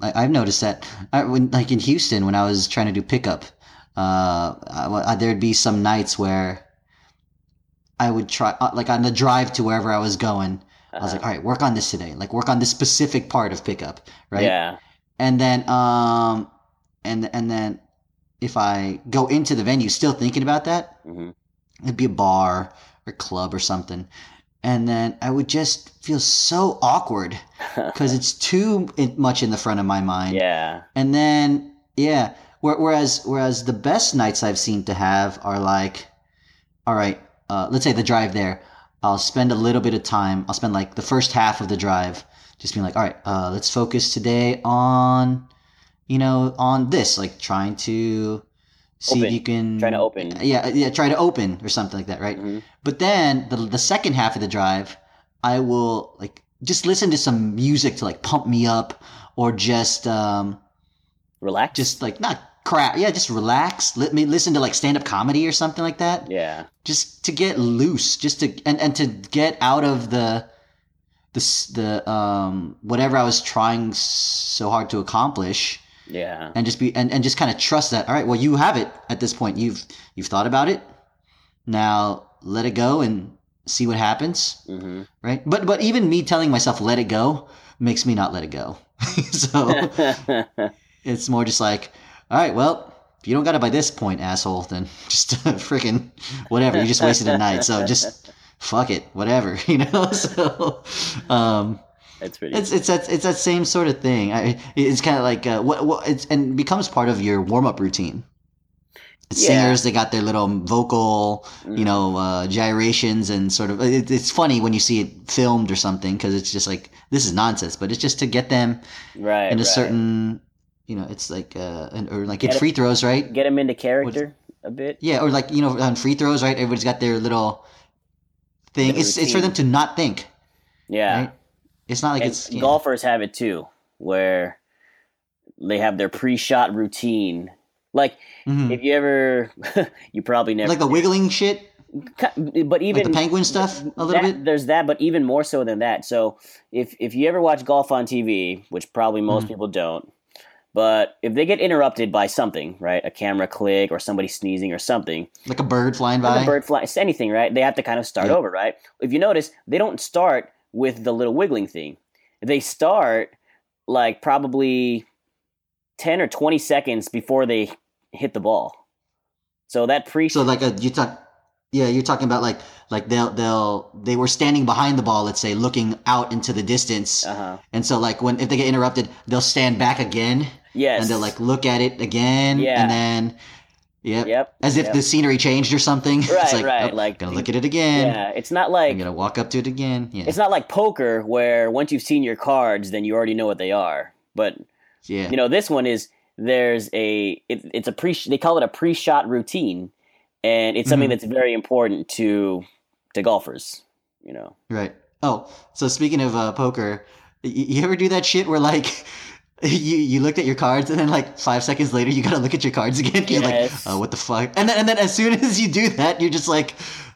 I, I've noticed that I, when like in Houston when I was trying to do pickup, uh, I, there'd be some nights where I would try uh, like on the drive to wherever I was going. Uh-huh. I was like, all right, work on this today. Like work on this specific part of pickup, right? Yeah. And then um, and and then if I go into the venue still thinking about that, mm-hmm. it'd be a bar or club or something. And then I would just feel so awkward because it's too much in the front of my mind. Yeah. And then, yeah. Whereas, whereas the best nights I've seen to have are like, all right, uh, let's say the drive there. I'll spend a little bit of time. I'll spend like the first half of the drive just being like, all right, uh, let's focus today on, you know, on this, like trying to see open. if you can try to open. Yeah, yeah, try to open or something like that, right? Mm-hmm. But then the the second half of the drive, I will like just listen to some music to like pump me up, or just um, relax. Just like not crap. Yeah, just relax. Let me listen to like stand up comedy or something like that. Yeah. Just to get loose, just to and and to get out of the the the um whatever I was trying so hard to accomplish yeah. And just be and, and just kind of trust that. All right, well you have it at this point. You've you've thought about it. Now let it go and see what happens. Mm-hmm. Right. But but even me telling myself let it go makes me not let it go. so it's more just like, all right, well, if you don't got it by this point, asshole, then just freaking whatever. You just wasted a night. So just fuck it, whatever, you know. So um it's pretty. It's it's that it's that same sort of thing. I, it's kind of like uh, what what it's and becomes part of your warm up routine. Yeah. Singers, they got their little vocal, you know, uh, gyrations and sort of. It, it's funny when you see it filmed or something because it's just like this is nonsense, but it's just to get them right in a right. certain, you know, it's like uh, or like get free throws, right? Get them into character a bit. Yeah, or like you know, on free throws, right? Everybody's got their little thing. It's it's for them to not think. Yeah. Right? It's not like and it's golfers have it too, where they have their pre-shot routine. Like mm-hmm. if you ever, you probably never like the wiggling shit. But even like the penguin stuff a little that, bit. There's that, but even more so than that. So if if you ever watch golf on TV, which probably most mm-hmm. people don't, but if they get interrupted by something, right, a camera click or somebody sneezing or something, like a bird flying like by, a bird flying, anything, right? They have to kind of start over, right? If you notice, they don't start with the little wiggling thing. They start like probably 10 or 20 seconds before they hit the ball. So that pre So like a you talk yeah, you're talking about like like they'll they'll they were standing behind the ball, let's say, looking out into the distance. Uh-huh. And so like when if they get interrupted, they'll stand back again. Yes. And they'll like look at it again. Yeah. And then Yep. Yep. As if yep. the scenery changed or something. Right. it's like, right. Oh, like gonna look at it again. Yeah. It's not like I'm gonna walk up to it again. Yeah. It's not like poker where once you've seen your cards, then you already know what they are. But yeah, you know this one is there's a it, it's a pre they call it a pre-shot routine, and it's something mm-hmm. that's very important to to golfers. You know. Right. Oh, so speaking of uh, poker, you ever do that shit where like you you looked at your cards and then like five seconds later you gotta look at your cards again. You're yes. like, oh, what the fuck? And then and then as soon as you do that, you're just like,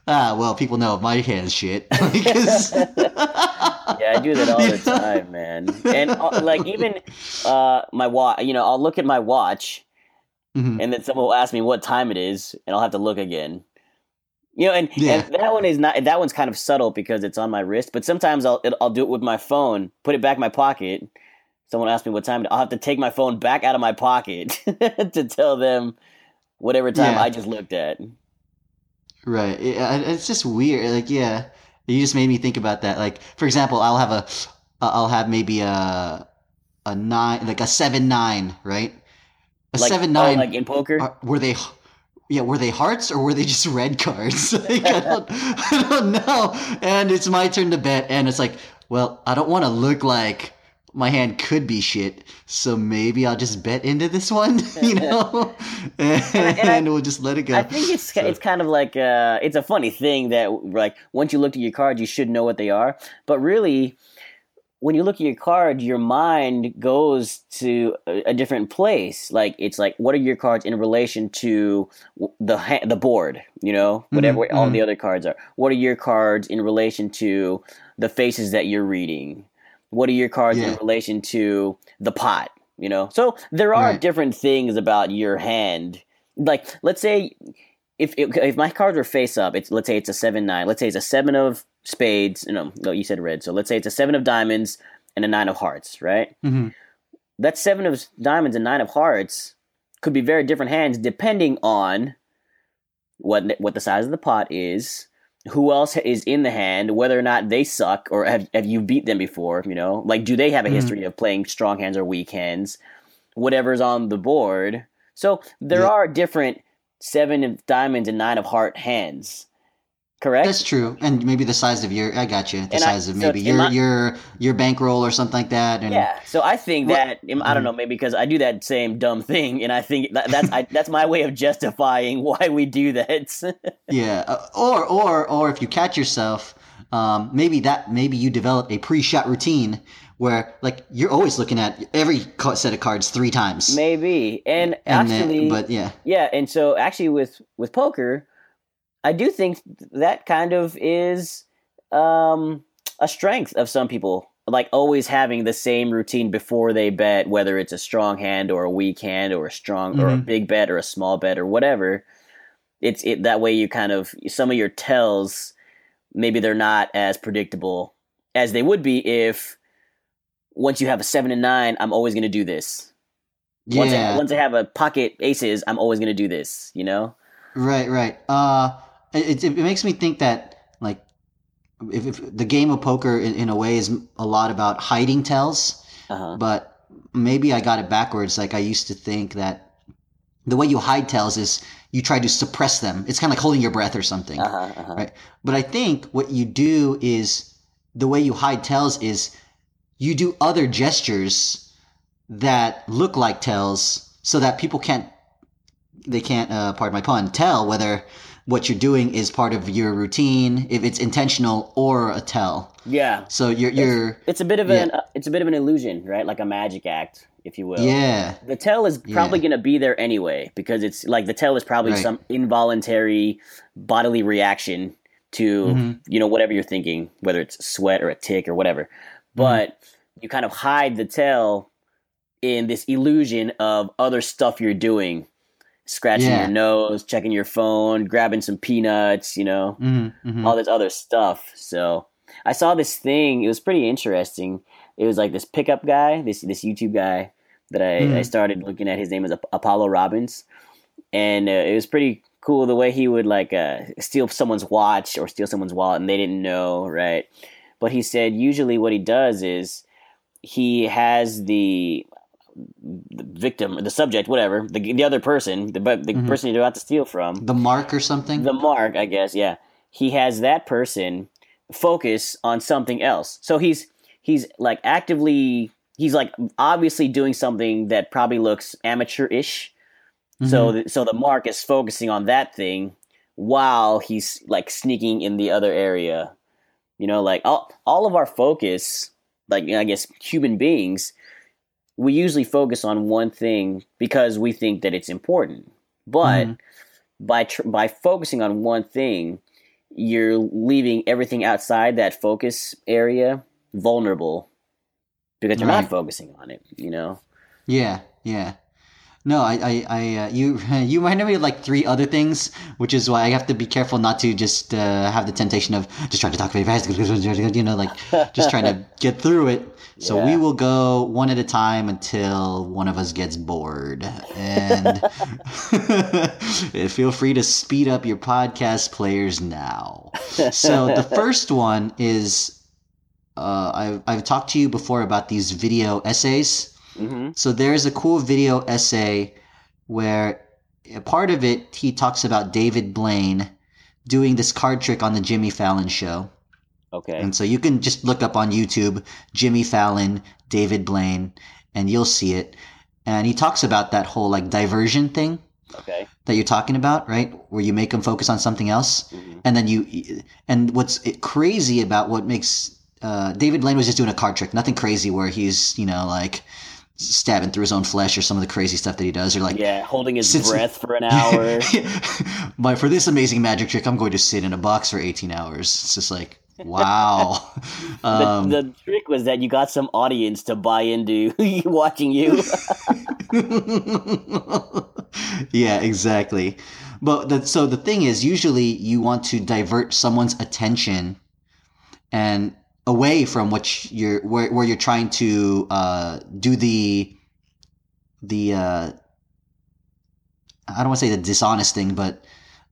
ah, well, people know my hand's shit. because... yeah, I do that all the time, man. And uh, like even uh, my watch, you know, I'll look at my watch, mm-hmm. and then someone will ask me what time it is, and I'll have to look again. You know, and, yeah. and that one is not that one's kind of subtle because it's on my wrist. But sometimes I'll I'll do it with my phone, put it back in my pocket someone asks me what time, I'll have to take my phone back out of my pocket to tell them whatever time yeah. I just looked at. Right. It's just weird. Like, yeah, you just made me think about that. Like, for example, I'll have a, I'll have maybe a, a nine, like a seven nine, right? A like, seven oh, nine, oh, like in poker. Are, were they? Yeah, were they hearts or were they just red cards? like, I don't, I don't know. And it's my turn to bet, and it's like, well, I don't want to look like my hand could be shit, so maybe I'll just bet into this one, you know, and, and, I, we'll just let it go. I think it's so. it's kind of like uh, it's a funny thing that like once you look at your cards, you should know what they are, but really. When you look at your card, your mind goes to a, a different place. Like it's like, what are your cards in relation to the ha- the board? You know, whatever mm-hmm. all the other cards are. What are your cards in relation to the faces that you're reading? What are your cards yeah. in relation to the pot? You know, so there are right. different things about your hand. Like, let's say if if my cards are face up, it's let's say it's a seven nine. Let's say it's a seven of spades. No, no, you said red. So let's say it's a seven of diamonds and a nine of hearts, right? Mm-hmm. That seven of diamonds and nine of hearts could be very different hands depending on what what the size of the pot is, who else is in the hand, whether or not they suck or have have you beat them before, you know? Like do they have a mm-hmm. history of playing strong hands or weak hands? Whatever's on the board. So there yeah. are different seven of diamonds and nine of heart hands. Correct. That's true, and maybe the size of your I got you. The and size I, of maybe so your my, your your bankroll or something like that. And, yeah. So I think that I don't mm-hmm. know maybe because I do that same dumb thing, and I think that, that's I, that's my way of justifying why we do that. yeah. Uh, or or or if you catch yourself, um, maybe that maybe you develop a pre-shot routine where like you're always looking at every set of cards three times. Maybe, and, and actually, then, but yeah, yeah, and so actually with with poker I do think that kind of is um, a strength of some people, like always having the same routine before they bet, whether it's a strong hand or a weak hand or a strong mm-hmm. or a mm-hmm. big bet or a small bet or whatever. It's it that way you kind of some of your tells maybe they're not as predictable as they would be if once you have a seven and nine, I'm always going to do this. Yeah. Once I, once I have a pocket aces, I'm always going to do this. You know. Right. Right. Uh it, it makes me think that like if, if the game of poker in, in, a way is a lot about hiding tells, uh-huh. but maybe I got it backwards. Like I used to think that the way you hide tells is you try to suppress them. It's kind of like holding your breath or something, uh-huh, uh-huh. right? But I think what you do is the way you hide tells is you do other gestures that look like tells so that people can't they can't uh, pardon my pun tell whether what you're doing is part of your routine, if it's intentional or a tell. Yeah. So you're you're it's, it's a bit of yeah. an uh, it's a bit of an illusion, right? Like a magic act, if you will. Yeah. The tell is probably yeah. going to be there anyway because it's like the tell is probably right. some involuntary bodily reaction to mm-hmm. you know whatever you're thinking, whether it's sweat or a tick or whatever. But mm-hmm. you kind of hide the tell in this illusion of other stuff you're doing scratching yeah. your nose, checking your phone, grabbing some peanuts, you know, mm-hmm, mm-hmm. all this other stuff. So I saw this thing. It was pretty interesting. It was like this pickup guy, this this YouTube guy that I, mm. I started looking at. His name is Apollo Robbins, and uh, it was pretty cool the way he would like uh, steal someone's watch or steal someone's wallet, and they didn't know, right? But he said usually what he does is he has the the victim, the subject, whatever, the the other person, the the mm-hmm. person you're about to steal from, the mark or something. The mark, I guess, yeah. He has that person focus on something else. So he's he's like actively he's like obviously doing something that probably looks amateurish. Mm-hmm. So the, so the mark is focusing on that thing while he's like sneaking in the other area. You know, like all all of our focus, like I guess human beings we usually focus on one thing because we think that it's important. But mm. by tr- by focusing on one thing, you're leaving everything outside that focus area vulnerable because you're right. not focusing on it. You know. Yeah. Yeah. No, I, I, I uh, you, you reminded me of like three other things, which is why I have to be careful not to just uh, have the temptation of just trying to talk very fast, you know, like just trying to get through it. So yeah. we will go one at a time until one of us gets bored, and feel free to speed up your podcast players now. So the first one is uh, I've, I've talked to you before about these video essays Mm-hmm. So there's a cool video essay where a part of it he talks about David Blaine doing this card trick on the Jimmy Fallon show. Okay. And so you can just look up on YouTube Jimmy Fallon, David Blaine, and you'll see it. And he talks about that whole like diversion thing. Okay. That you're talking about, right? Where you make them focus on something else, mm-hmm. and then you, and what's crazy about what makes uh, David Blaine was just doing a card trick, nothing crazy where he's you know like stabbing through his own flesh or some of the crazy stuff that he does or like yeah holding his sits, breath for an hour. But for this amazing magic trick i'm going to sit in a box for 18 hours. It's just like wow. Um, the, the, trick was that you got some audience to buy into watching you. Yeah exactly. But the, so the thing is usually you want to divert someone's attention and away from what you're where, where you're trying to uh, do the the uh, I don't want to say the dishonest thing, but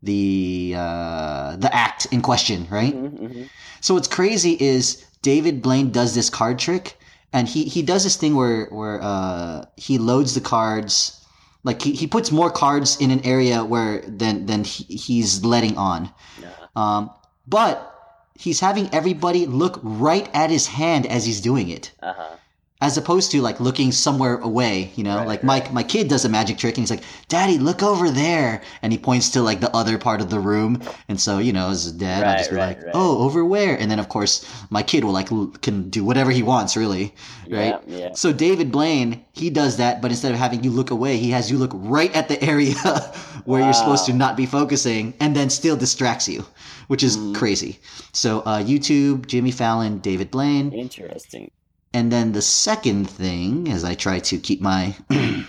the uh, the act in question, right? Mm-hmm, mm-hmm. So what's crazy is David Blaine does this card trick, and he he does this thing where where uh, he loads the cards. Like he, he puts more cards in an area where than than he, he's letting on, yeah. um, but he's having everybody look right at his hand as he's doing it. Uh-huh. As opposed to like looking somewhere away, you know, right, like right. my my kid does a magic trick and he's like, "Daddy, look over there," and he points to like the other part of the room, and so you know, as a dad, right, I'll just be like, "Oh, over where?" And then of course my kid will like can do whatever he wants, really, right? Yeah, yeah. So David Blaine, he does that, but instead of having you look away, he has you look right at the area where wow. you're supposed to not be focusing, and then still distracts you which is mm. crazy. So uh, YouTube, Jimmy Fallon, David Blaine. Interesting. And then the second thing, as I try to keep my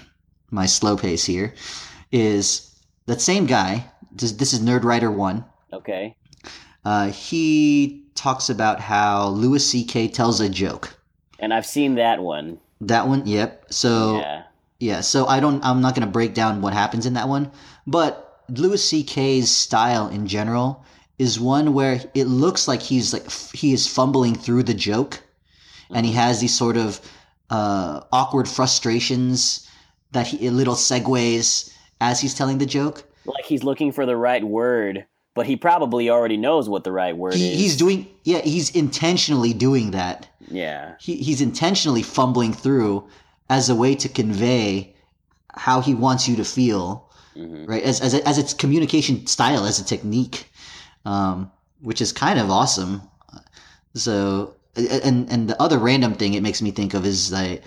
my slow pace here, is that same guy. This, this is Nerd Writer One. Okay. Uh, he talks about how Louis C.K. tells a joke. And I've seen that one. That one, yep. So yeah, yeah. So I don't. I'm not going to break down what happens in that one, but Louis C.K.'s style in general is one where it looks like he's like he is fumbling through the joke. And he has these sort of uh, awkward frustrations that he little segues as he's telling the joke. Like he's looking for the right word but he probably already knows what the right word he, is. he's doing yeah he's intentionally doing that. Yeah. He, he's intentionally fumbling through as a way to convey how he wants you to feel mm-hmm. right? As, as, a, as its communication style as a technique um, which is kind of awesome. So, and and the other random thing it makes me think of is that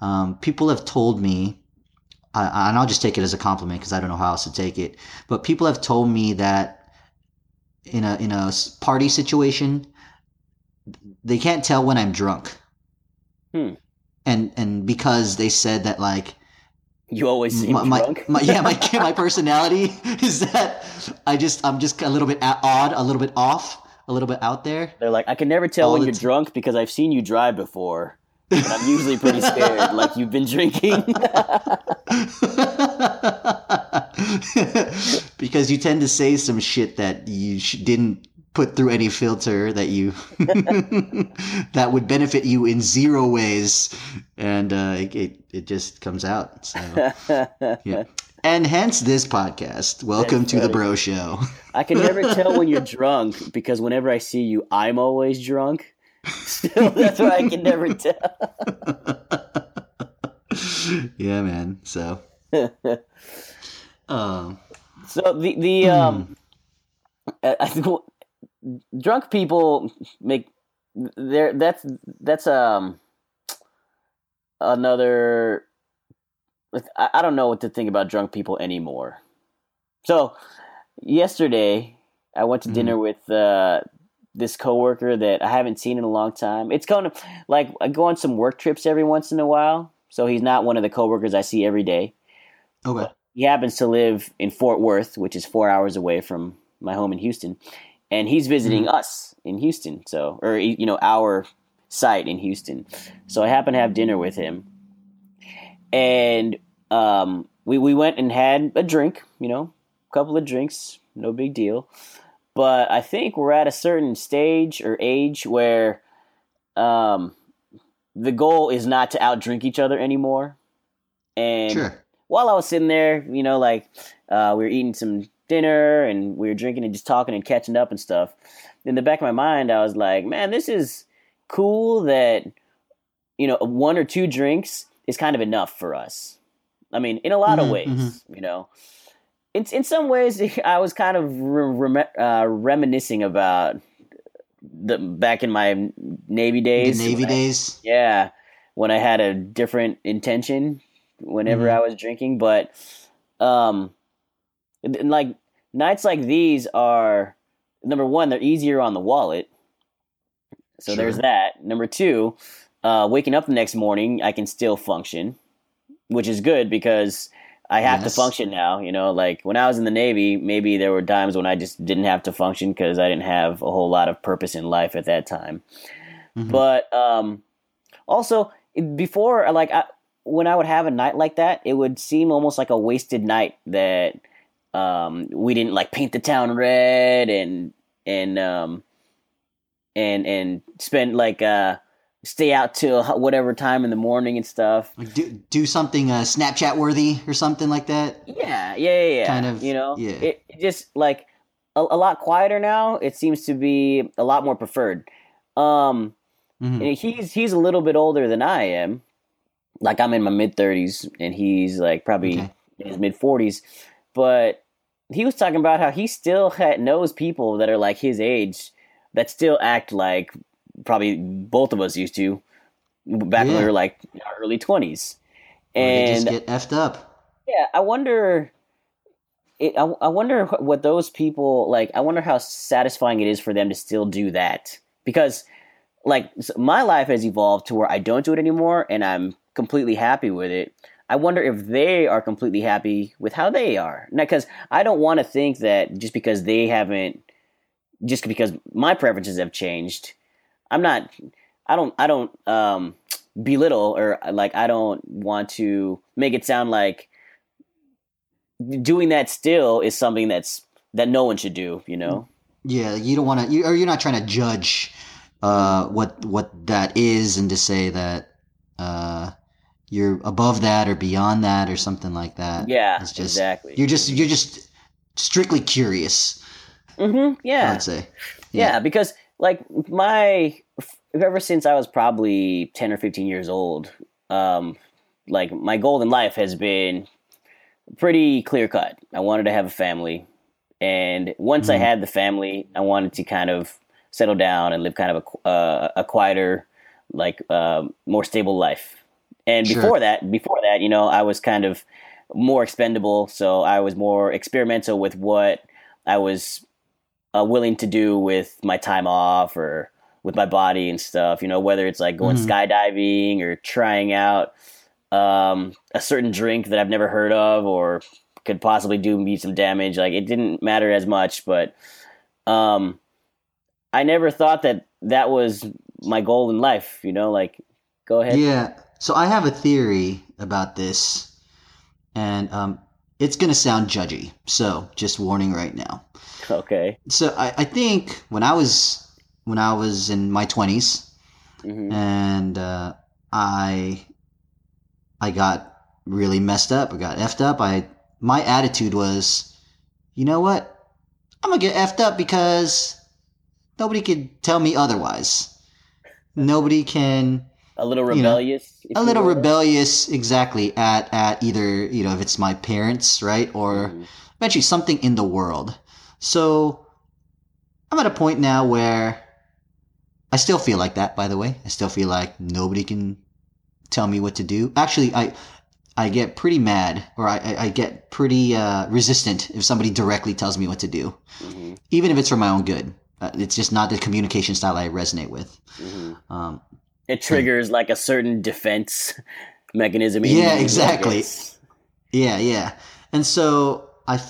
um, people have told me, uh, and I'll just take it as a compliment because I don't know how else to take it. But people have told me that in a in a party situation, they can't tell when I'm drunk. Hmm. And and because they said that like you always seem my, drunk. My, yeah, my my personality is that I just I'm just a little bit odd, a little bit off, a little bit out there. They're like, I can never tell when you're t- drunk because I've seen you drive before. And I'm usually pretty scared, like you've been drinking. because you tend to say some shit that you sh- didn't put through any filter that you that would benefit you in zero ways and uh, it, it just comes out so yeah and hence this podcast. Welcome to the bro show. I can never tell when you're drunk because whenever i see you i'm always drunk. Still, that's why i can never tell. Yeah man. So. Um so the the um I think drunk people make there that's that's um another I, I don't know what to think about drunk people anymore so yesterday i went to mm-hmm. dinner with uh this coworker that i haven't seen in a long time it's kind of like i go on some work trips every once in a while so he's not one of the coworkers i see every day okay he happens to live in fort worth which is four hours away from my home in houston and he's visiting mm-hmm. us in Houston. So, or you know, our site in Houston. So I happen to have dinner with him, and um, we we went and had a drink. You know, a couple of drinks, no big deal. But I think we're at a certain stage or age where um, the goal is not to outdrink each other anymore. And sure. while I was sitting there, you know, like uh, we were eating some dinner and we were drinking and just talking and catching up and stuff. In the back of my mind, I was like, man, this is cool that, you know, one or two drinks is kind of enough for us. I mean, in a lot mm-hmm, of ways, mm-hmm. you know. In, in some ways, I was kind of re- uh, reminiscing about the back in my Navy days. The Navy days? yeah. when I had a different intention whenever mm-hmm. I was drinking, but um, like nights like these are number one, they're easier on the wallet. So sure. there's that. Number two, uh, waking up the next morning, I can still function, which is good because I have yes. to function now. You know, like when I was in the Navy, maybe there were times when I just didn't have to function because I didn't have a whole lot of purpose in life at that time. Mm-hmm. But um, also, before, like, I, when I would have a night like that, it would seem almost like a wasted night that um, we didn't like paint the town red and and um, and and spend like uh stay out till whatever time in the morning and stuff. Like do do something uh, Snapchat worthy or something like that. Yeah, yeah, yeah. Kind of, you know. Yeah. It, it just like a, a, lot quieter now. It seems to be a lot more preferred. Um, mm-hmm. he's he's a little bit older than I am. Like I'm in my mid thirties, and he's like probably okay. in his mid forties. But he was talking about how he still had, knows people that are like his age that still act like probably both of us used to back yeah. when we were like early twenties, and just get effed up. Yeah, I wonder. It, I, I wonder what those people like. I wonder how satisfying it is for them to still do that because, like, my life has evolved to where I don't do it anymore, and I'm completely happy with it. I wonder if they are completely happy with how they are. Because I don't want to think that just because they haven't, just because my preferences have changed, I'm not. I don't. I don't um, belittle or like. I don't want to make it sound like doing that still is something that's that no one should do. You know. Yeah, you don't want to, you, or you're not trying to judge uh, what what that is, and to say that uh, you're above that or beyond that or something like that. Yeah, it's just, exactly. You're just you're just strictly curious. Mm-hmm. Yeah, I'd say. Yeah. yeah, because like my ever since I was probably ten or fifteen years old, um, like my goal in life has been pretty clear cut. I wanted to have a family, and once mm-hmm. I had the family, I wanted to kind of settle down and live kind of a uh, a quieter, like uh, more stable life. And sure. before that, before that, you know, I was kind of more expendable, so I was more experimental with what I was uh, willing to do with my time off or with my body and stuff. You know, whether it's like going mm-hmm. skydiving or trying out um, a certain drink that I've never heard of or could possibly do me some damage. Like it didn't matter as much, but um, I never thought that that was my goal in life. You know, like go ahead. Yeah. So I have a theory about this, and um, it's gonna sound judgy. So just warning right now. Okay. So I, I think when I was when I was in my 20s mm-hmm. and uh, I I got really messed up. I got effed up. I my attitude was, you know what? I'm gonna get effed up because nobody could tell me otherwise. Nobody can. A little rebellious. You know, a little rebellious, exactly. At at either you know if it's my parents, right, or mm-hmm. eventually something in the world. So I'm at a point now where I still feel like that, by the way. I still feel like nobody can tell me what to do. Actually, I I get pretty mad or I, I get pretty uh, resistant if somebody directly tells me what to do, mm-hmm. even if it's for my own good. Uh, it's just not the communication style I resonate with. Mm-hmm. Um, it triggers like a certain defense mechanism. Yeah, exactly. Yeah, yeah. And so I,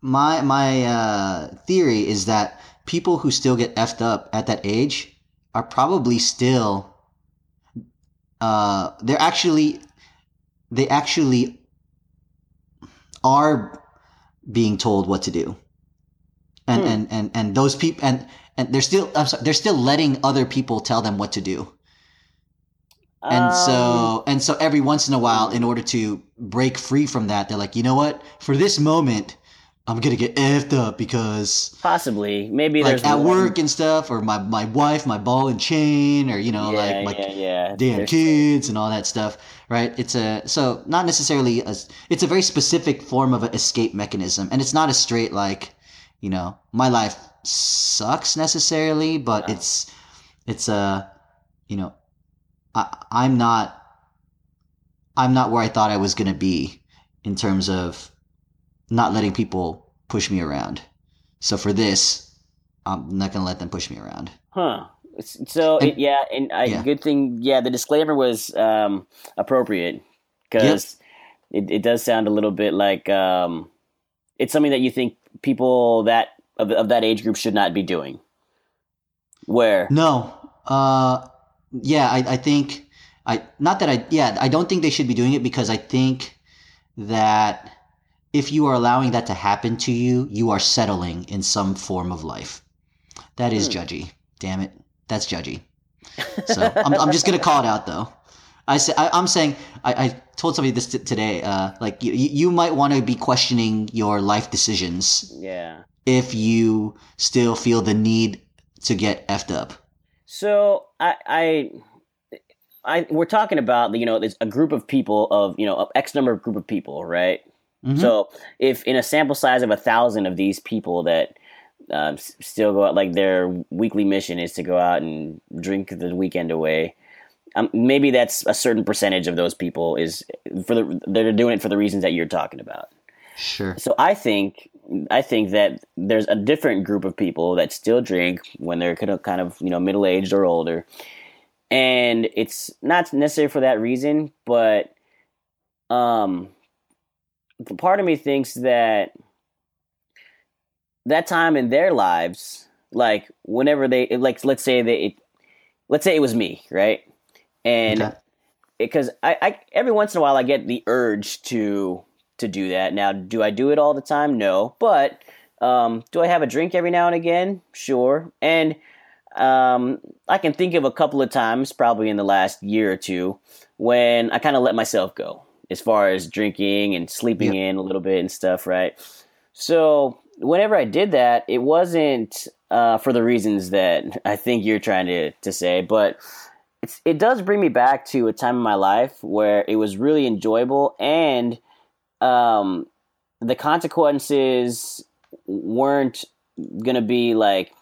my my uh, theory is that people who still get effed up at that age are probably still uh, they're actually they actually are being told what to do and hmm. and, and and those people and and they're still I'm sorry, they're still letting other people tell them what to do and um, so and so every once in a while in order to break free from that they're like you know what for this moment I'm gonna get effed up because possibly maybe like at one... work and stuff, or my my wife, my ball and chain, or you know, yeah, like my yeah, yeah. damn there's... kids and all that stuff, right? It's a so not necessarily a, it's a very specific form of an escape mechanism, and it's not a straight like, you know, my life sucks necessarily, but no. it's it's a you know I, I'm not I'm not where I thought I was gonna be in terms of not letting people push me around. So for this, I'm not gonna let them push me around. Huh. So and, it, yeah, and I, yeah. good thing. Yeah, the disclaimer was um, appropriate because yep. it, it does sound a little bit like um, it's something that you think people that of, of that age group should not be doing. Where no, uh, yeah, I, I think I not that I yeah I don't think they should be doing it because I think that if you are allowing that to happen to you, you are settling in some form of life. That is hmm. judgy. Damn it, that's judgy. So I'm, I'm just gonna call it out though. I say I, am saying I, I, told somebody this t- today. Uh, like you, you might want to be questioning your life decisions. Yeah. If you still feel the need to get effed up. So I, I, I we're talking about you know there's a group of people of you know x number of group of people, right? Mm-hmm. So if in a sample size of a thousand of these people that um, still go out like their weekly mission is to go out and drink the weekend away um, maybe that's a certain percentage of those people is for the they're doing it for the reasons that you're talking about. Sure. So I think I think that there's a different group of people that still drink when they're kind of kind of you know middle aged or older, and it's not necessary for that reason, but um, the part of me thinks that that time in their lives, like whenever they like, let's say they, let's say it was me, right? and okay. because I, I every once in a while I get the urge to to do that. Now, do I do it all the time? No, but um, do I have a drink every now and again? Sure, and um, I can think of a couple of times, probably in the last year or two, when I kind of let myself go as far as drinking and sleeping yep. in a little bit and stuff, right? So whenever I did that, it wasn't uh, for the reasons that I think you're trying to to say, but it's, it does bring me back to a time in my life where it was really enjoyable and um, the consequences weren't going to be like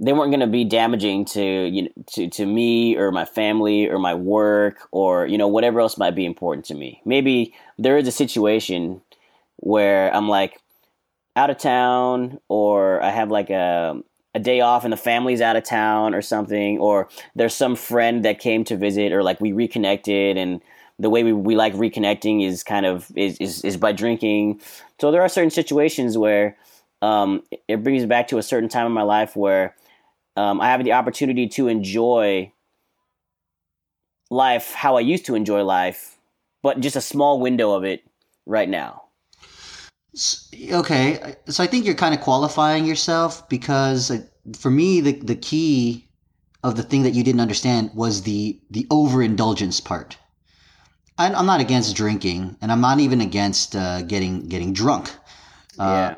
they weren't going to be damaging to you know, to to me or my family or my work or you know whatever else might be important to me. Maybe there is a situation where I'm like out of town or I have like a a day off and the family's out of town or something, or there's some friend that came to visit, or like we reconnected and the way we, we like reconnecting is kind of is, is, is by drinking. So there are certain situations where um, it brings me back to a certain time in my life where um, I have the opportunity to enjoy life how I used to enjoy life, but just a small window of it right now. Okay, so I think you're kind of qualifying yourself because uh, for me, the the key of the thing that you didn't understand was the the overindulgence part. I, I'm not against drinking, and I'm not even against uh, getting getting drunk. Uh, yeah.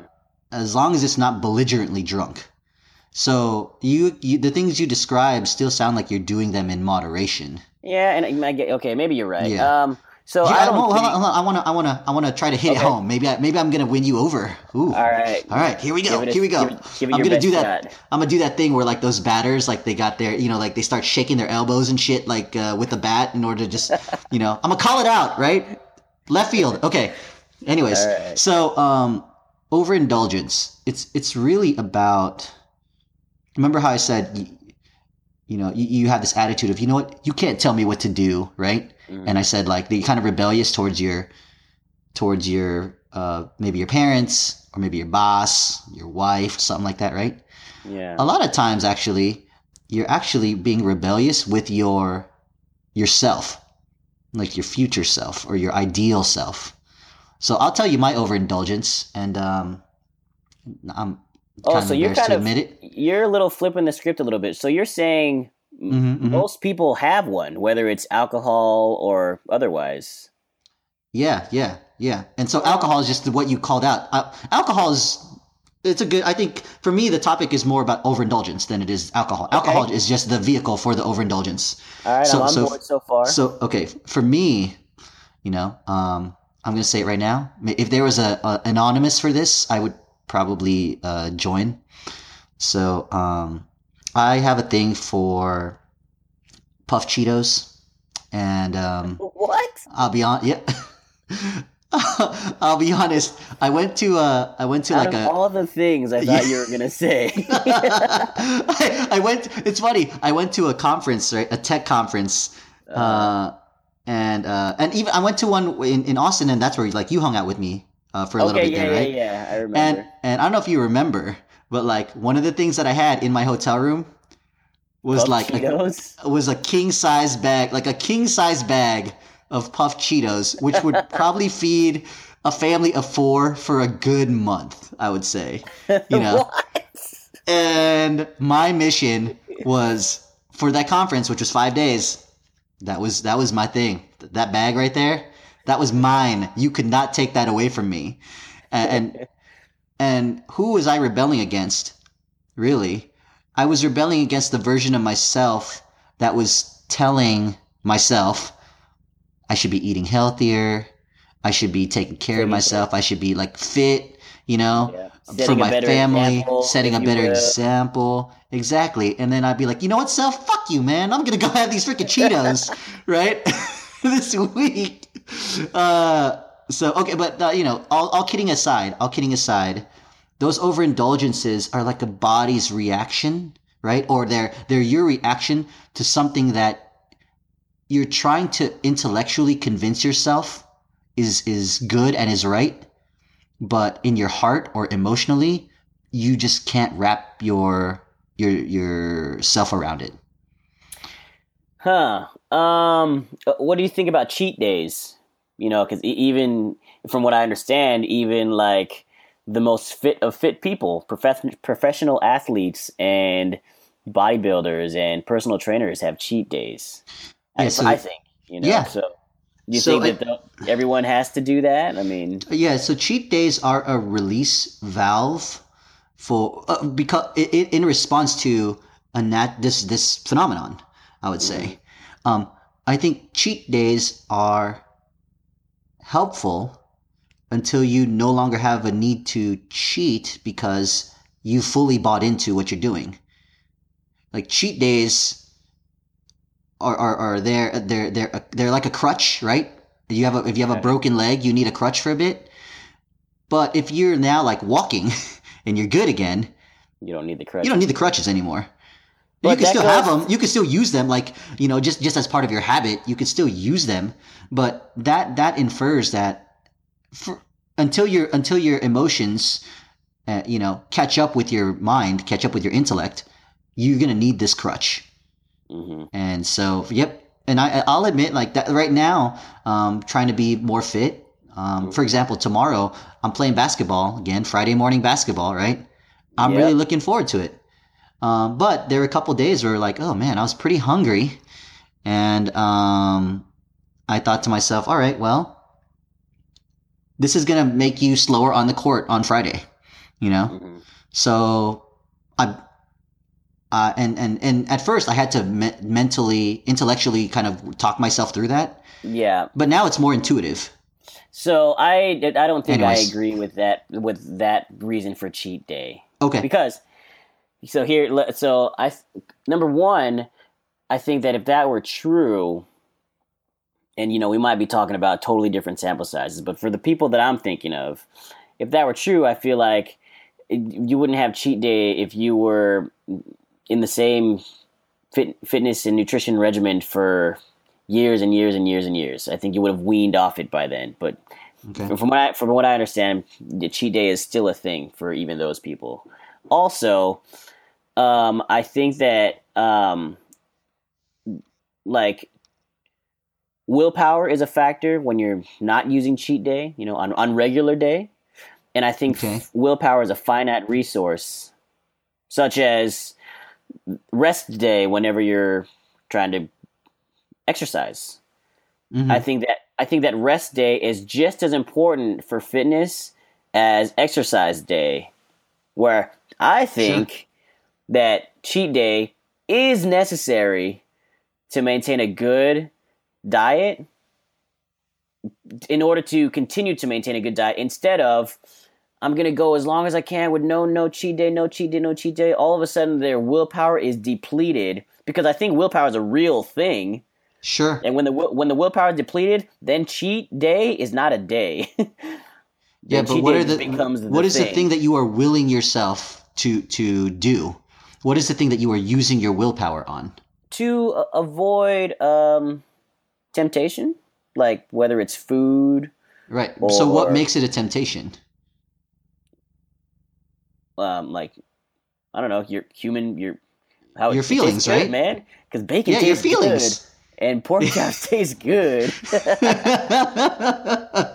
As long as it's not belligerently drunk. So you, you the things you describe still sound like you're doing them in moderation. Yeah, and I get okay. Maybe you're right. Yeah. Um, so yeah, I don't. Hold on, hold on, I want to. I want to. I want to try to hit okay. it home. Maybe. I, maybe I'm gonna win you over. Ooh. All right. All right. Here we go. here we go. Give it, give it I'm gonna do that. Shot. I'm gonna do that thing where like those batters, like they got their, you know, like they start shaking their elbows and shit, like uh, with the bat, in order to just, you know, I'm gonna call it out, right? Left field. Okay. Anyways, right. so um, overindulgence. It's it's really about. Remember how I said, you, you know, you, you have this attitude of, you know what, you can't tell me what to do, right? Mm-hmm. And I said like the kind of rebellious towards your towards your uh, maybe your parents or maybe your boss, your wife, something like that, right? Yeah. A lot of times actually you're actually being rebellious with your yourself, like your future self or your ideal self. So I'll tell you my overindulgence and um I'm Oh, so you're kind of you're a little flipping the script a little bit. So you're saying Mm-hmm, mm-hmm. Most people have one, whether it's alcohol or otherwise. Yeah, yeah, yeah. And so alcohol is just what you called out. Uh, alcohol is it's a good i think for me the topic is more about overindulgence than it is alcohol okay. alcohol is just the vehicle for the overindulgence all right so, i'm on so, board so far so okay for me you know um, i'm gonna say it right now if there was a, a anonymous for this i would probably uh, join so um, I have a thing for puff Cheetos. and um, what? I'll be on. Yeah. I'll be honest. I went to uh, I went to Out like a. all the things I thought you were gonna say. I, I went. It's funny. I went to a conference, right? A tech conference, uh, and uh, and even I went to one in, in Austin, and that's where like you hung out with me uh, for a little bit yeah, there, yeah, right? yeah. I remember. And and I don't know if you remember, but like one of the things that I had in my hotel room was Puff like a, was a king size bag, like a king size bag of puff Cheetos, which would probably feed a family of four for a good month, I would say. You know, what? and my mission was for that conference, which was five days. That was that was my thing. That bag right there, that was mine. You could not take that away from me. And and, and who was I rebelling against? Really, I was rebelling against the version of myself that was telling myself I should be eating healthier. I should be taking care of Taking myself. I should be like fit, you know, Yeah. for my family, example, setting a better will. example. Exactly. And then I'd be like, you know what, self, fuck you, man. I'm gonna go have these freaking Cheetos, right? this week. Uh, so okay, but uh, you know, all, all kidding aside, all kidding aside, those overindulgences are like a body's reaction, right? Or they're they're your reaction to something that you're trying to intellectually convince yourself is is good and is right, but in your heart or emotionally, you just can't wrap your your yourself around it. Huh. Um. uh, What do you think about cheat days? You know, because even from what I understand, even like the most fit of fit people, prof- professional athletes and bodybuilders and personal trainers have cheat days. Yeah, That's so- I think. You know. Yeah. So you So think that everyone has to do that? I mean, Yeah, so cheat days are a release valve for uh, because it, in response to a nat this this phenomenon, I would say. Um, I think cheat days are helpful until you no longer have a need to cheat because you fully bought into what you're doing. Like cheat days are, are, are there they're they're they're like a crutch, right? You have a if you have a broken leg, you need a crutch for a bit. But if you're now like walking and you're good again, you don't need the credit. you don't need the crutches anymore. But you can still have them. You can still use them, like you know, just just as part of your habit. You can still use them, but that that infers that for, until your until your emotions, uh, you know, catch up with your mind, catch up with your intellect, you're gonna need this crutch. hmm And so, yep. And I, I'll admit, like that right now, um, trying to be more fit. Um, for example, tomorrow I'm playing basketball again, Friday morning basketball, right? I'm Yep. really looking forward to it. Um, but there were a couple days where, like, oh man, I was pretty hungry, and um, I thought to myself, all right, well, this is gonna make you slower on the court on Friday, you know. hmm So I, uh, and and and at first I had to me- mentally, intellectually, kind of talk myself through that. Yeah. But now it's more intuitive. So I I don't think I agree with that with that reason for cheat day. Okay. because so here so i number one i think that if that were true and you know we might be talking about totally different sample sizes but for the people that i'm thinking of if that were true i feel like you wouldn't have cheat day if you were in the same fit, fitness and nutrition regimen for years and years and years and years i think you would have weaned off it by then but Okay. from what I from what I understand, the cheat day is still a thing for even those people. Also, um, I think that um, like willpower is a factor when you're not using cheat day. You know, on on regular day, and I think Okay. willpower is a finite resource, such as rest day whenever you're trying to exercise. Mhm. I think that I think that rest day is just as important for fitness as exercise day. Where I think that cheat day is necessary to maintain a good diet in order to continue to maintain a good diet instead of I'm gonna go as long as I can with no no cheat day, no cheat day, no cheat day. All of a sudden their willpower is depleted because I think willpower is a real thing Sure. And when the when the willpower is depleted, then cheat day is not a day. yeah, but what are the, the what is the thing that you are willing yourself to to do? What is the thing that you are using your willpower on? To uh, avoid um, temptation, like whether it's food. Right. Or, so what makes it a temptation? Um, like I don't know, your human, your how your feelings, good, right, man? Because bacon yeah, tastes your feelings. good and pork chops taste good. that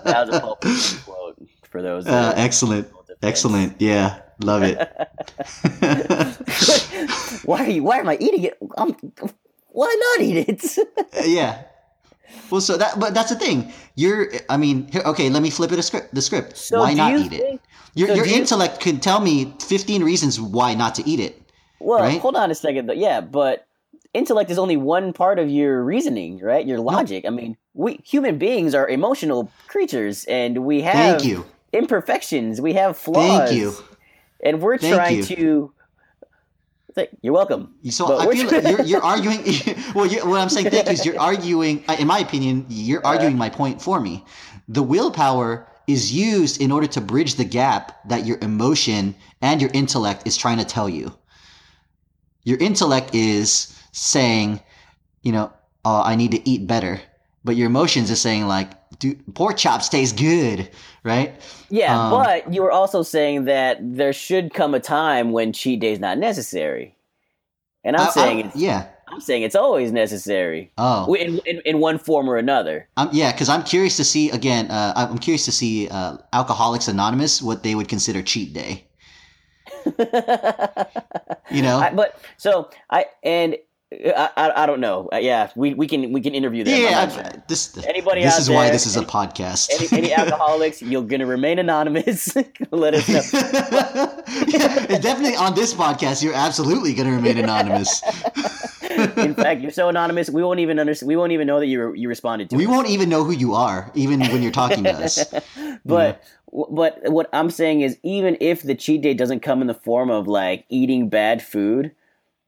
was a Pulp Fiction quote for those. Uh, excellent, excellent. Yeah, love it. why are you? Why am I eating it? I'm, why not eat it? Uh, yeah. Well, so that, but that's the thing. You're, I mean, here, okay, let me flip it a script. The script. So why not eat think, it? Your, so your intellect you, can tell me 15 reasons why not to eat it. Well, right? hold on a second. Though. Yeah, but intellect is only one part of your reasoning, right? Your logic. I mean, we human beings are emotional creatures, and we have Thank you. Imperfections. We have flaws. Thank you. And we're Thank trying you. to. You're welcome. So but I feel like you're, you're arguing. well, you, what I'm saying, thank you, is you're arguing. In my opinion, you're uh, arguing my point for me. The willpower is used in order to bridge the gap that your emotion and your intellect is trying to tell you. Your intellect is saying, you know, oh, I need to eat better. But your emotions is saying like, dude, pork chops taste good, right? Yeah, um, but you were also saying that there should come a time when cheat day is not necessary. And I'm I, saying I, it's, yeah. I'm saying it's always necessary. Oh, in in, in one form or another. Um, yeah, because I'm curious to see again. Uh, I'm curious to see uh, Alcoholics Anonymous what they would consider cheat day. you know, I, but so I and I, I, I, don't know. Uh, yeah, we, we can we can interview them. Yeah, this anybody. This is there, why this is any, a podcast. any, any alcoholics, you're gonna remain anonymous. Let us know. yeah, definitely on this podcast, you're absolutely gonna remain anonymous. In fact, you're so anonymous, we won't even understand. We won't even know that you you responded to. We us. won't even know who you are, even when you're talking to us. but. But what I'm saying is, even if the cheat day doesn't come in the form of like eating bad food,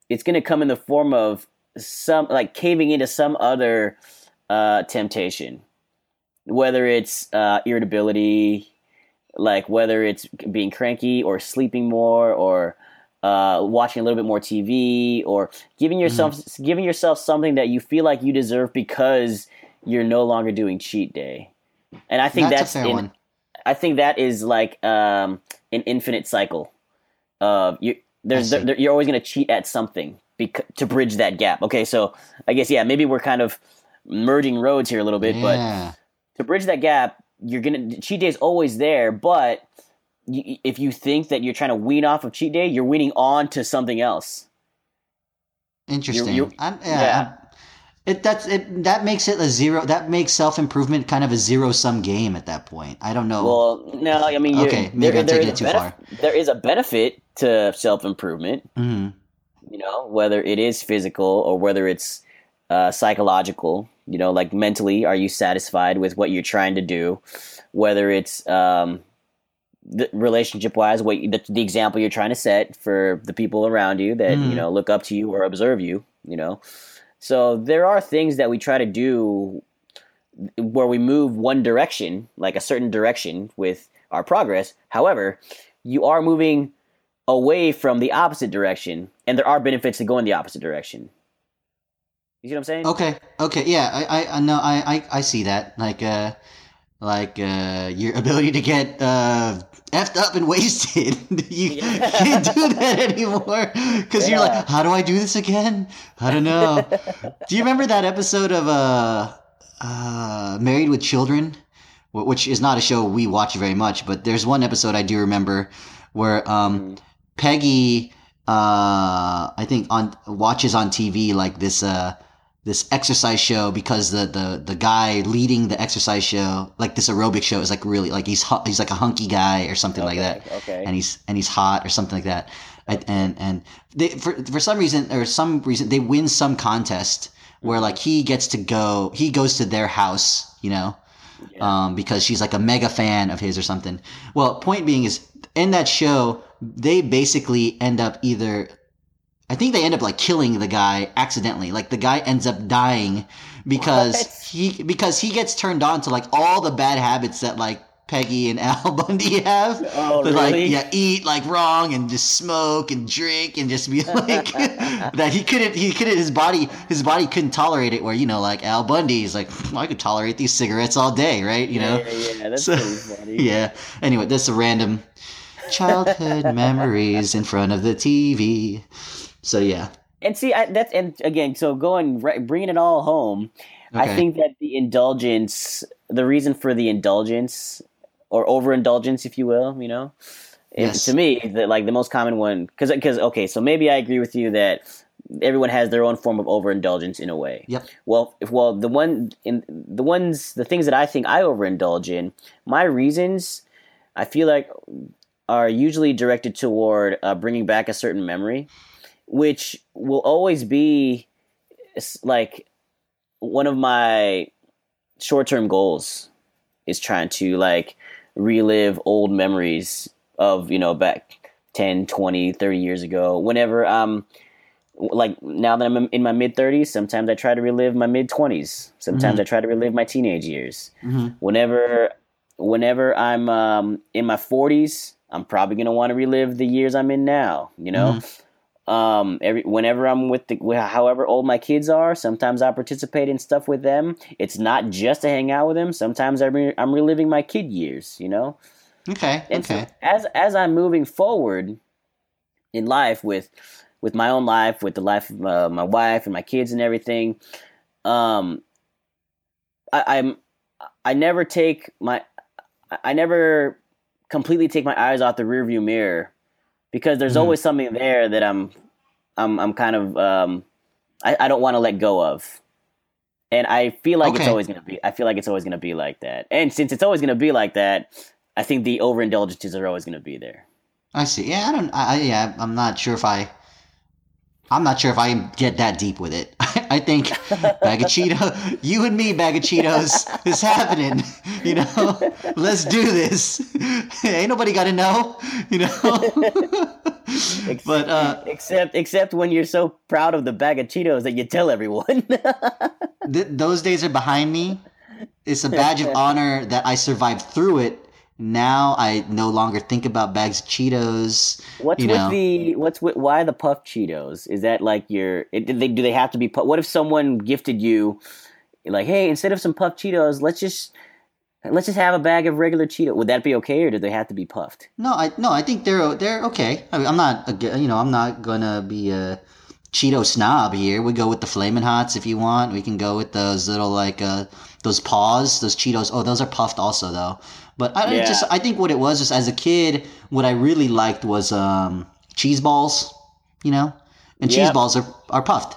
it's going to come in the form of some like caving into some other uh, temptation, whether it's uh, irritability, like whether it's being cranky or sleeping more or uh, watching a little bit more TV or giving yourself mm-hmm. giving yourself something that you feel like you deserve because you're no longer doing cheat day. And I think that's, that's in, I think that is like um, an infinite cycle of you there's there, you're always going to cheat at something bec- to bridge that gap. Okay, so I guess yeah, maybe we're kind of merging roads here a little bit, yeah. but to bridge that gap, you're gonna cheat day is always there, but you, if you think that you're trying to wean off of cheat day, you're weaning on to something else. Interesting. You're, you're, I'm, yeah, yeah. I'm, it that's it that makes it a zero. That makes self improvement kind of a zero sum game at that point. I don't know. Well, no, I mean, okay, maybe there, I'm taking it too benef- far. There is a benefit to self improvement. Mm-hmm. You know, whether it is physical or whether it's uh, psychological. You know, like mentally, are you satisfied with what you're trying to do? Whether it's um, relationship wise, what the, the, example you're trying to set for the people around you that mm-hmm. you know look up to you or observe you. You know so there are things that we try to do where we move one direction, like a certain direction with our progress. However, you are moving away from the opposite direction, and there are benefits to going the opposite direction. You see what I'm saying? Okay. Okay. Yeah. I. I. know. I. I. I see that. Like. Uh. Like. Uh. Your ability to get. Uh effed up and wasted. you yeah. can't do that anymore because yeah. you're like, how do I do this again? I don't know. do you remember that episode of uh, uh, Married with Children, which is not a show we watch very much, but there's one episode I do remember where um, mm. Peggy, uh, I think on watches on TV like this. Uh, this exercise show because the the the guy leading the exercise show, like this aerobic show, is like really like he's he's like a hunky guy or something okay, like that. Okay. And he's and he's hot or something like that. And and they for for some reason or some reason they win some contest where like he gets to go he goes to their house, you know. Yeah. Um, because she's like a mega fan of his or something. Well, point being is in that show, they basically end up either I think they end up like killing the guy accidentally. Like the guy ends up dying because What? he because he gets turned on to like all the bad habits that like Peggy and Al Bundy have. Oh, To, like really? yeah, eat like wrong and just smoke and drink and just be like that he couldn't he couldn't his body his body couldn't tolerate it where you know like Al Bundy is like "Well, I could tolerate these cigarettes all day, right? You know. Yeah, yeah, that's So- funny. Yeah. Anyway, that's a random childhood memories in front of the TV. So yeah. And see, I, that's and again, so going right, bringing it all home. I think that the indulgence, the reason for the indulgence or overindulgence, if you will, you know, Yes. to me, the, like the most common one, because because okay, so maybe I agree with you that everyone has their own form of overindulgence in a way. Yep. Well, if well, the one in the ones, the things that I think I overindulge in, my reasons, I feel like are usually directed toward uh, bringing back a certain memory, which will always be like one of my short-term goals is trying to like relive old memories of you know back 10 20 30 years ago. Whenever um like now that i'm in my mid 30s sometimes i try to relive my mid 20s sometimes i try to relive my teenage years. Mhm. whenever whenever i'm um, in my 40s i'm probably going to want to relive the years i'm in now you know um every whenever i'm with the however old my kids are sometimes i participate in stuff with them it's not just to hang out with them sometimes i'm, re- I'm reliving my kid years you know Okay. and so Okay. as as I'm moving forward in life with with my own life, with the life of uh, my wife and my kids and everything, um, I, I'm I never take my I never completely take my eyes off the rearview mirror because there's Mhm. always something there that I'm I'm I'm kind of um, I, I don't want to let go of. And I feel like it's always gonna be. I feel like it's always gonna be like that. And since it's always gonna be like that, I think the overindulgences are always gonna be there. I see. Yeah, I don't. I yeah, I'm not sure if I. I'm not sure if I get that deep with it. I think bag of Cheetos, you and me, bag of Cheetos, is happening. You know, let's do this. Ain't nobody got to know. You know. but uh, Except, except when you're so proud of the bag of Cheetos that you tell everyone. th- those days are behind me. It's a badge of honor that I survived through it. Now I no longer think about bags of Cheetos. what's with know. the? What's with? Why the puff Cheetos? Is that like your? It, do they do they have to be? pu- What if someone gifted you, like, hey, instead of some puff Cheetos, let's just let's just have a bag of regular Cheetos. Would that be okay, or do they have to be puffed? No, I no, I think they're they're okay. I mean, I'm not you know I'm not gonna be a Cheeto snob here. We go with the Flamin' Hots if you want. We can go with those little like uh those paws, those Cheetos. Oh, those are puffed also though. But I Yeah. just I think what it was just as a kid, what I really liked was um cheese balls, you know, and cheese Yep. balls are are puffed.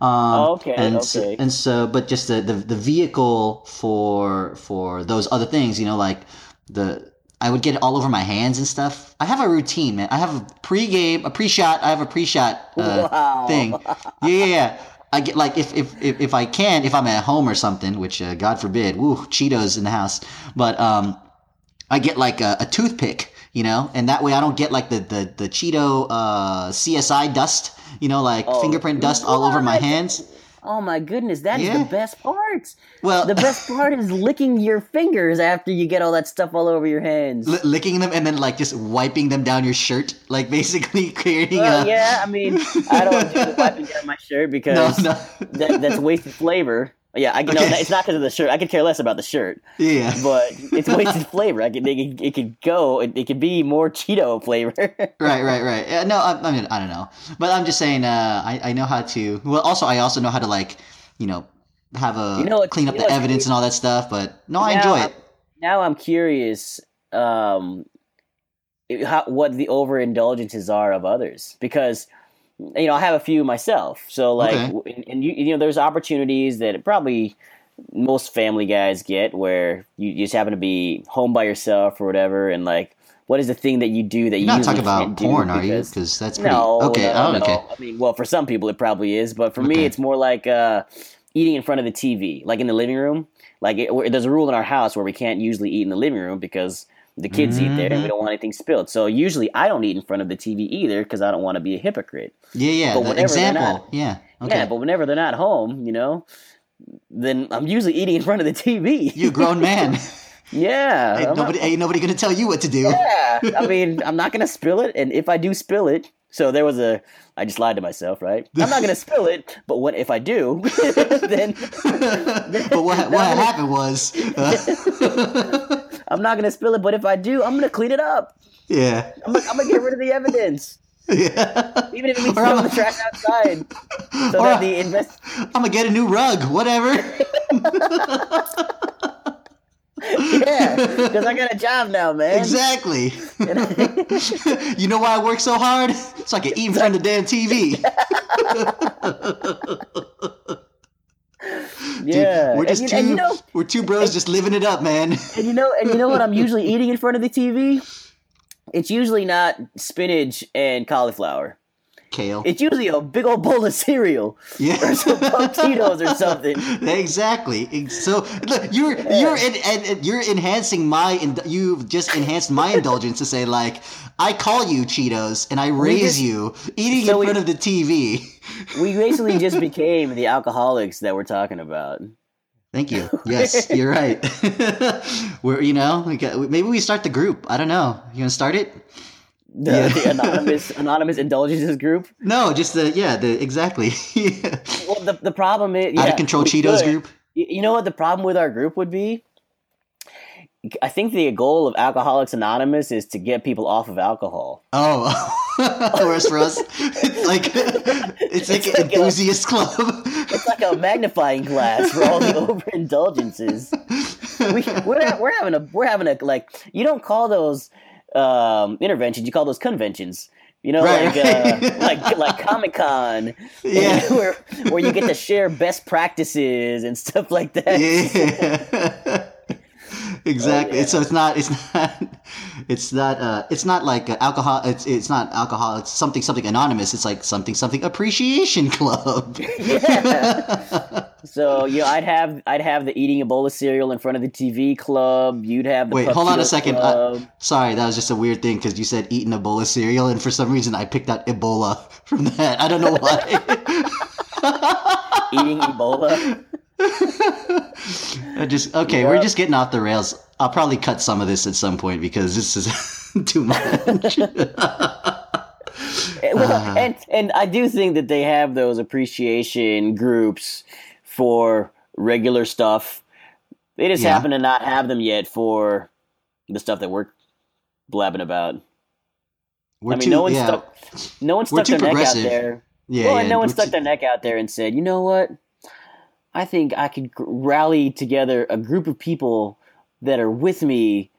Um, Oh, okay, and, okay. And so, but just the, the the vehicle for for those other things, you know, like the I would get it all over my hands and stuff. I have a routine, man. I have a pre-game, a pre-shot. I have a pre-shot uh, Wow. thing. Yeah, yeah, yeah. I get like if, if if if I can, if I'm at home or something, which uh, God forbid, woo, Cheetos in the house. But um, I get like a, a toothpick, you know, and that way I don't get like the the the Cheeto uh, CSI dust, you know, like Oh, fingerprint dust all over my hands. Oh my goodness, that is Yeah. the best part. Well, The best part is licking your fingers after you get all that stuff all over your hands. li- licking them and then like just wiping them down your shirt, like basically creating Well, a yeah, I mean, I don't do the wiping down my shirt no, because no, that, that's wasted flavor. Yeah, I, know Okay. it's not because of the shirt. I could care less about the shirt, yeah. but it's wasted flavor. I could, it, could- it could go, it, it could be more Cheeto flavor. right, right, right. Yeah, no, I, I mean, I don't know, but I'm just saying. Uh, I I know how to. Well, also, I also know how to like, you know, have a You know clean up the evidence and all that stuff. But no, I enjoy it. now I'm curious um, how, what the overindulgences are of others because you know I have a few myself. So like, Okay. and, and you you know, there's opportunities that probably most family guys get where you, you just happen to be home by yourself or whatever, and like, what is the thing that you do that You're you not talking about porn, are you? because- that's pretty no, okay. no, oh, no. okay. I mean, well, for some people it probably is, but for me, it's more like uh, eating in front of the TV, like in the living room. Like it, there's a rule in our house where we can't usually eat in the living room because the kids eat there and we don't want anything spilled. So usually I don't eat in front of the TV either because I don't want to be a hypocrite. Yeah, yeah. But whenever they're example. not- Yeah. Okay. Yeah, but whenever they're not home, you know, then I'm usually eating in front of the TV. You a grown man. yeah. ain't I'm nobody, ain't nobody gonna tell you what to do. Yeah. I mean, I'm not gonna spill it, and if I do spill it, so there was a. I just lied to myself, right? I'm not gonna spill it, but what if I do? then. but what what happened was. Uh, I'm not gonna spill it, but if I do, I'm gonna clean it up. yeah. I'm gonna, I'm gonna get rid of the evidence, Yeah. even if it means throwing the trash outside, so Or that the invest. I'm gonna get a new rug, whatever. Yeah, because I got a job now, man. Exactly. you know why I work so hard? So I can eat in front of the damn TV. Yeah, We're just you- two. and you know- we're two bros just living it up, man. And you know, and you know what I'm usually eating in front of the TV? It's usually not spinach and cauliflower. Kale. It's usually a big old bowl of cereal yeah. or some Tito's or something. Exactly. So look, you're you're in, and you're enhancing my you've just enhanced my indulgence to say like I call you Cheetos and I raise just- you eating so in we- front of the TV. We basically just became the alcoholics that we're talking about. Thank you. Yes, you're right. we're you know we got, maybe we start the group. I don't know. You gonna start it? The, Yeah. the anonymous anonymous indulgences group. No, just the yeah the exactly yeah. Well, the, the problem is yeah, out of control Cheetos could. group. You know what the problem with our group would be? I think the goal of Alcoholics Anonymous is to get people off of alcohol. Oh, whereas for us, it's like it's like It's an like a- enthusiast club. It's like a magnifying glass for all the overindulgences. We, we're we're having a we're having a like you don't call those um, interventions, you call those conventions. You know, Right, like right. Uh, like like Comic Con, Yeah. where where you get to share best practices and stuff like that. yeah. exactly. Oh, yeah. So it's not. It's not. It's not. Uh, it's not like uh, alcohol. It's it's not alcohol. It's something something anonymous. It's like something something appreciation club. Yeah. So you know, I'd have I'd have the eating a bowl of cereal in front of the TV club. You'd have the Wait, hold on a second. Uh, sorry, that was just a weird thing because you said eating a bowl of cereal, and for some reason I picked out Ebola from that. I don't know why. eating Ebola. I just okay. We're just getting off the rails. I'll probably cut some of this at some point because this is too much. And, Uh. and and I do think that they have those appreciation groups for regular stuff. They just Yeah. happen to not have them yet for the stuff that we're blabbing about. We're I mean, too, no one's yeah, stuck. No one stuck their neck out there. yeah, well, yeah. and no one we're stuck too- their neck out there and said, "You know what? I think I could gr- rally together a group of people that are with me,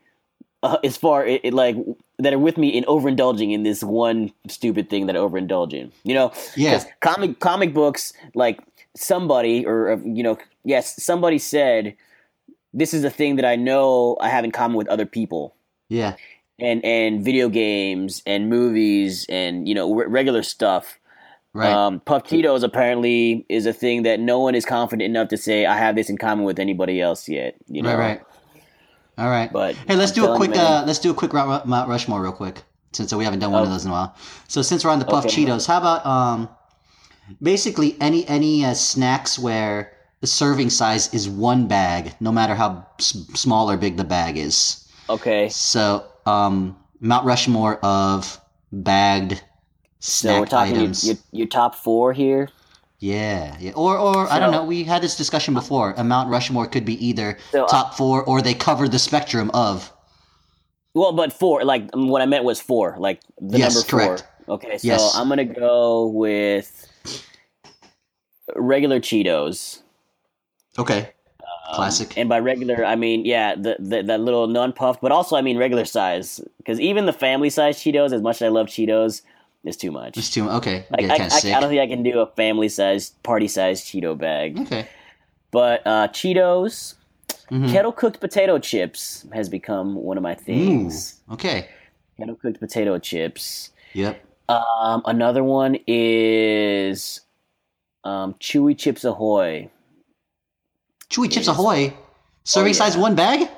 uh, as far it, it, like that are with me in overindulging in this one stupid thing that I overindulge in." You know, Yeah, comic comic books like somebody or uh, you know yes somebody said this is a thing that i know i have in common with other people. Yeah, and and video games and movies and you know re- regular stuff right. um puff Cheetos apparently is a thing that no one is confident enough to say i have this in common with anybody else yet you know right, right. All right. but Hey, let's I'm do a you, quick. Uh, let's do a quick Mount Rushmore real quick, since we haven't done one of Oh. those in a while. So since we're on the Puff Okay. Cheetos, how about um, basically any any uh, snacks where the serving size is one bag, no matter how s- small or big the bag is. okay So um, Mount Rushmore of bagged so snack we're talking your, items. your, your top four here Yeah, yeah. Or, or I don't know. We had this discussion before. A Mount Rushmore could be either So, uh, top four or they cover the spectrum of. Well, but four, like um, what I meant was four, like the Yes, number four. correct. Okay, so Yes. I'm gonna go with regular Cheetos. Okay. Um, Classic. And by regular, I mean yeah, the, the that little non-puffed, but also I mean regular size, because even the family size Cheetos, as much as I love Cheetos, is too much. It's too okay. Like, I, I. I don't think I can do a family size, party size Cheeto bag. okay. But uh, Cheetos, Mhm. kettle cooked potato chips has become one of my Ooh. things. Okay. Kettle cooked potato chips. Yep. Um, another one is um, Chewy Chips Ahoy. Chewy Chips. Ahoy. Serving Oh, size one bag.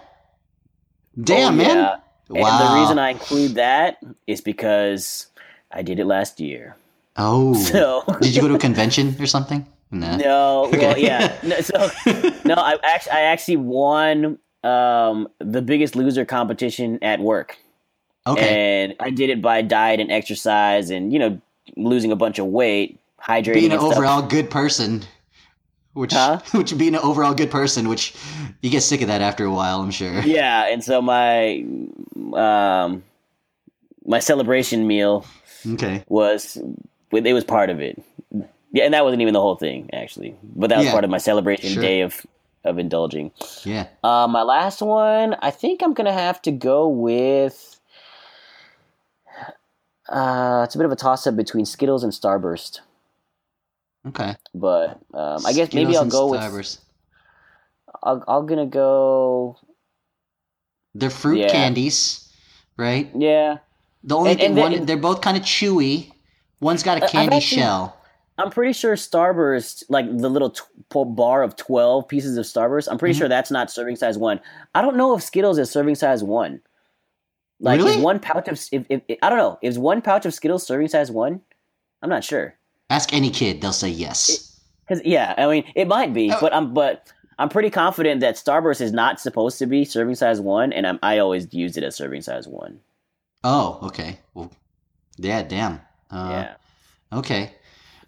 Damn, Oh, man. yeah. And Wow. the reason I include that is because I did it last year. Oh. So Did you go to a convention or something? Nah. No, Okay. well, yeah. No, so no, I actually I actually won um, the Biggest Loser competition at work, Okay. and I did it by diet and exercise, and you know, losing a bunch of weight, hydrating, being an overall good person, which Huh? which being an overall good person, which you get sick of that after a while, I'm sure. Yeah, and so my um, my celebration meal Okay. was it was part of it. Yeah, and that wasn't even the whole thing actually, but that was Yeah. part of my celebration Sure. day of of indulging. Yeah. Uh, my last one, I think I'm gonna have to go with. Uh, it's a bit of a toss up between Skittles and Starburst, Okay. but um, I guess maybe I'll go with. Starburst. I'll, I'm gonna go. They're fruit Yeah. candies, right? Yeah, The only And- thing and one they're both kind of chewy. One's got a candy actually- shell. I'm pretty sure Starburst, like the little t- bar of twelve pieces of Starburst, I'm pretty Mhm. sure that's not serving size one. I don't know if Skittles is serving size one. Like, Really? is one pouch of if, if, if- I don't know, is one pouch of Skittles serving size one? I'm not sure. Ask any kid, they'll say yes. Cause yeah, I mean it might be, Oh. but I'm but I'm pretty confident that Starburst is not supposed to be serving size one, and I'm, I always used it as serving size one. Oh, okay. Well, yeah, damn. Uh, yeah, Okay.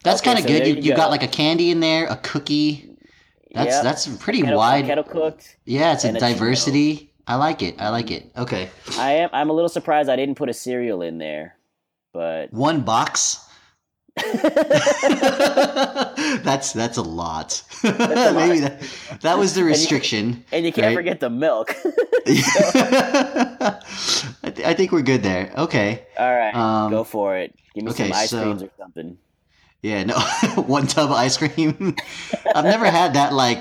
That's Okay, kind of so good. You, you you go. got like a candy in there, a cookie. That's Yep. that's pretty kettle, wide. kettle cooked. Yeah, it's a diversity. I like it. I like it. Okay. I am I'm a little surprised I didn't put a cereal in there, but One box. that's that's a lot. a lot. Maybe that that was the restriction. and you can't Right. forget the milk. I, th- I think we're good there. Okay. All right, Um, go for it. Give me okay, some ice so- creams or something. Yeah, no, one tub of ice cream. I've never had that like,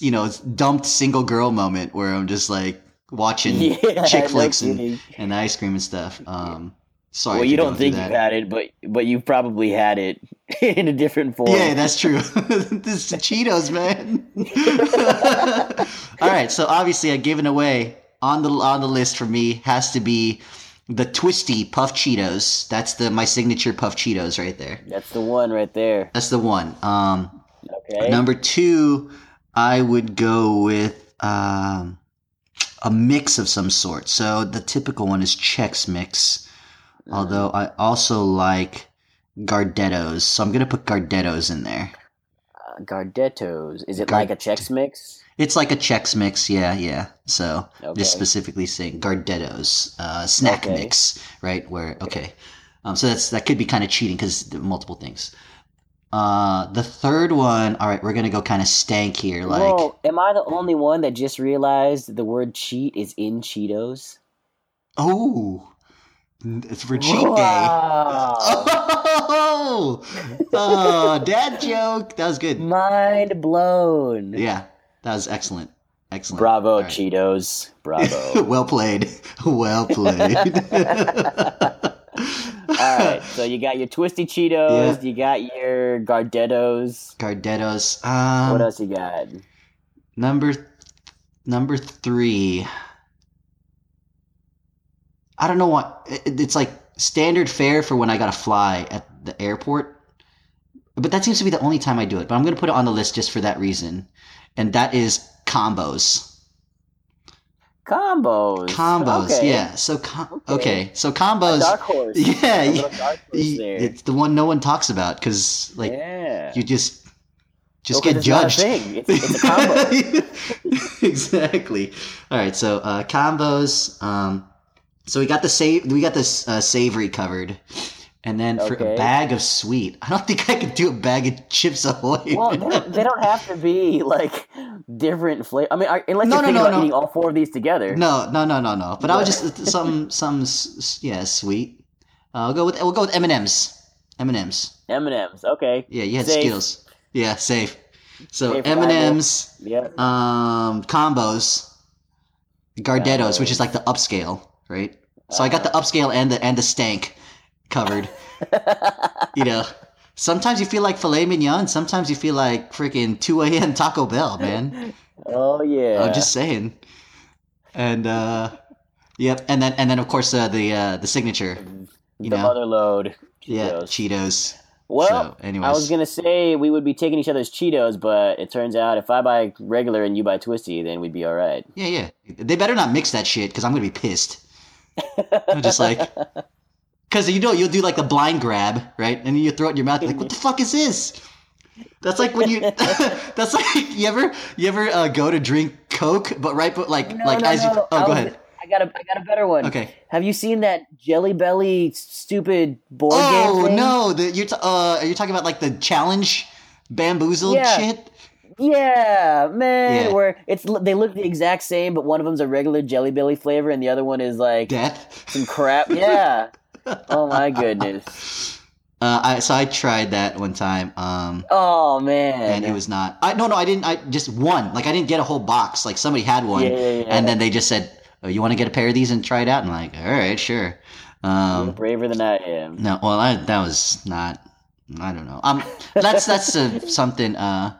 you know, dumped single girl moment where I'm just like watching Yeah, chick no flicks and, and ice cream and stuff. Um, sorry. well, you don't think you've had it, but but you probably had it in a different form. Yeah, that's true. this is Cheetos, man. All right, so obviously, I've given away on the on the list for me has to be the twisty puff Cheetos. That's the my signature puff Cheetos right there. That's the one right there. That's the one. Um, Okay. Number two, I would go with um, a mix of some sort. So the typical one is Chex Mix, although I also like Gardettos. So I'm gonna put Gardettos in there. Uh, Gardettos. Is it Gard- like a Chex Mix? It's like a Chex Mix, yeah, yeah. So Okay. just specifically saying Gardettos, uh, snack Okay. mix, right? Where okay, um, so that's that could be kind of cheating because multiple things. Uh, the third one, all right, we're gonna go kind of stank here, like. Whoa, am I the only one that just realized the word cheat is in Cheetos? Oh, it's for cheat day. Oh, oh, dad joke. That was good. Mind blown. Yeah, that was excellent. Excellent. Bravo, right. Cheetos. Bravo. well played. Well played. All right, so you got your twisty Cheetos, Yeah. you got your Gardettos. Gardettos. Um, what else you got? Number number three. I don't know what it's like standard fare for when I gotta fly at the airport. But that seems to be the only time I do it. But I'm gonna put it on the list just for that reason, and that is combos. Combos. Combos, Okay. yeah. So com- Okay. okay. so A combos. dark horse. Yeah, A horse it's the one no one talks about because like yeah. you just just get 'cause it's not a judged. It's, it's exactly. All right, so uh, combos. Um, so we got the save. We got this uh, savory covered, and then for Okay. a bag of sweet, I don't think I could do a bag of Chips Ahoy. well, they don't, they don't have to be like different flavor. I mean, unless No, you're no, thinking no, about no. eating all four of these together. no, no, no, no, no. But I was just some some s- s- yeah sweet. Uh, I'll go with we'll go with M and M's. M and M's. M and M's. Okay. Yeah, you had Safe. Skittles. Yeah, safe. So Safe M and M's. Yeah. um, combos, Gardettos, which is like the upscale, right? So I got the upscale and the and the stank covered. you know, sometimes you feel like filet mignon, sometimes you feel like freaking two a.m. Taco Bell, man. oh yeah. I'm just saying. And uh, yep, and then and then of course uh, the uh, the signature, you the know. mother lode. yeah, Cheetos. Cheetos. Well, so, anyways. I was gonna say we would be taking each other's Cheetos, but it turns out if I buy regular and you buy twisty, then we'd be all right. Yeah, yeah. They better not mix that shit because I'm gonna be pissed. I'm just like, because you know you'll do like the blind grab, right? And you throw it in your mouth, like, what the fuck is this? That's like when you. that's like you ever you ever uh, go to drink Coke, but right, but like no, like no, as no. you. Oh, go ahead. I got a I got a better one. Okay. Have you seen that Jelly Belly stupid board oh, game? Oh no! The, you're t- uh, are you talking about like the challenge BeanBoozled yeah. shit? Yeah, man. Yeah. Where it's they look the exact same, but one of them's a regular Jelly Belly flavor, and the other one is like death. Some crap. Yeah. oh my goodness. Uh, I so I tried that one time. Um, oh man, and it was not. I no no I didn't. I just one. Like I didn't get a whole box. Like somebody had one, yeah, yeah, yeah. and then they just said, "Oh, you want to get a pair of these and try it out?" And I'm like, all right, sure. Um, braver than I am. No, well, I, that was not. I don't know. Um, that's that's uh, something. Uh,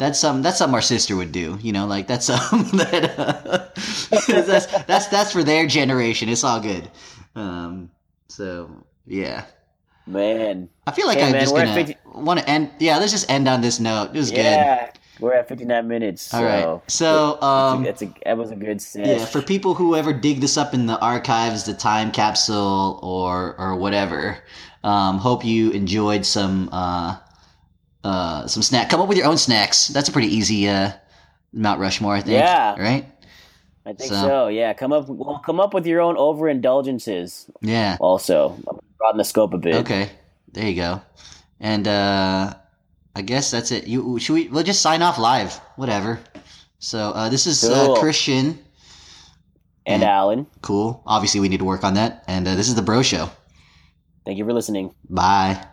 that's some that's something our sister would do. You know, like that's something that uh, that's that's that's for their generation. It's all good. Um, so yeah. Man, I feel like hey, I'm man, just gonna 50... want to end. Yeah, let's just end on this note. It was yeah, good. We're at 59 minutes. So All right. So, um, that's a, a, that was a good set. Yeah, for people who ever dig this up in the archives, the time capsule or or whatever, um, hope you enjoyed some uh, uh, some snack. Come up with your own snacks. That's a pretty easy uh, Mount Rushmore, I think. Yeah. Right. I think so. so. Yeah, come up. Well, come up with your own overindulgences. Yeah. Also, broaden the scope a bit. Okay, there you go. And uh, I guess that's it. You should we? We'll just sign off live. Whatever. So uh, this is uh, cool. uh, Christian and, and, Alan. Cool. Obviously, we need to work on that. And uh, this is the Bro Show. Thank you for listening. Bye.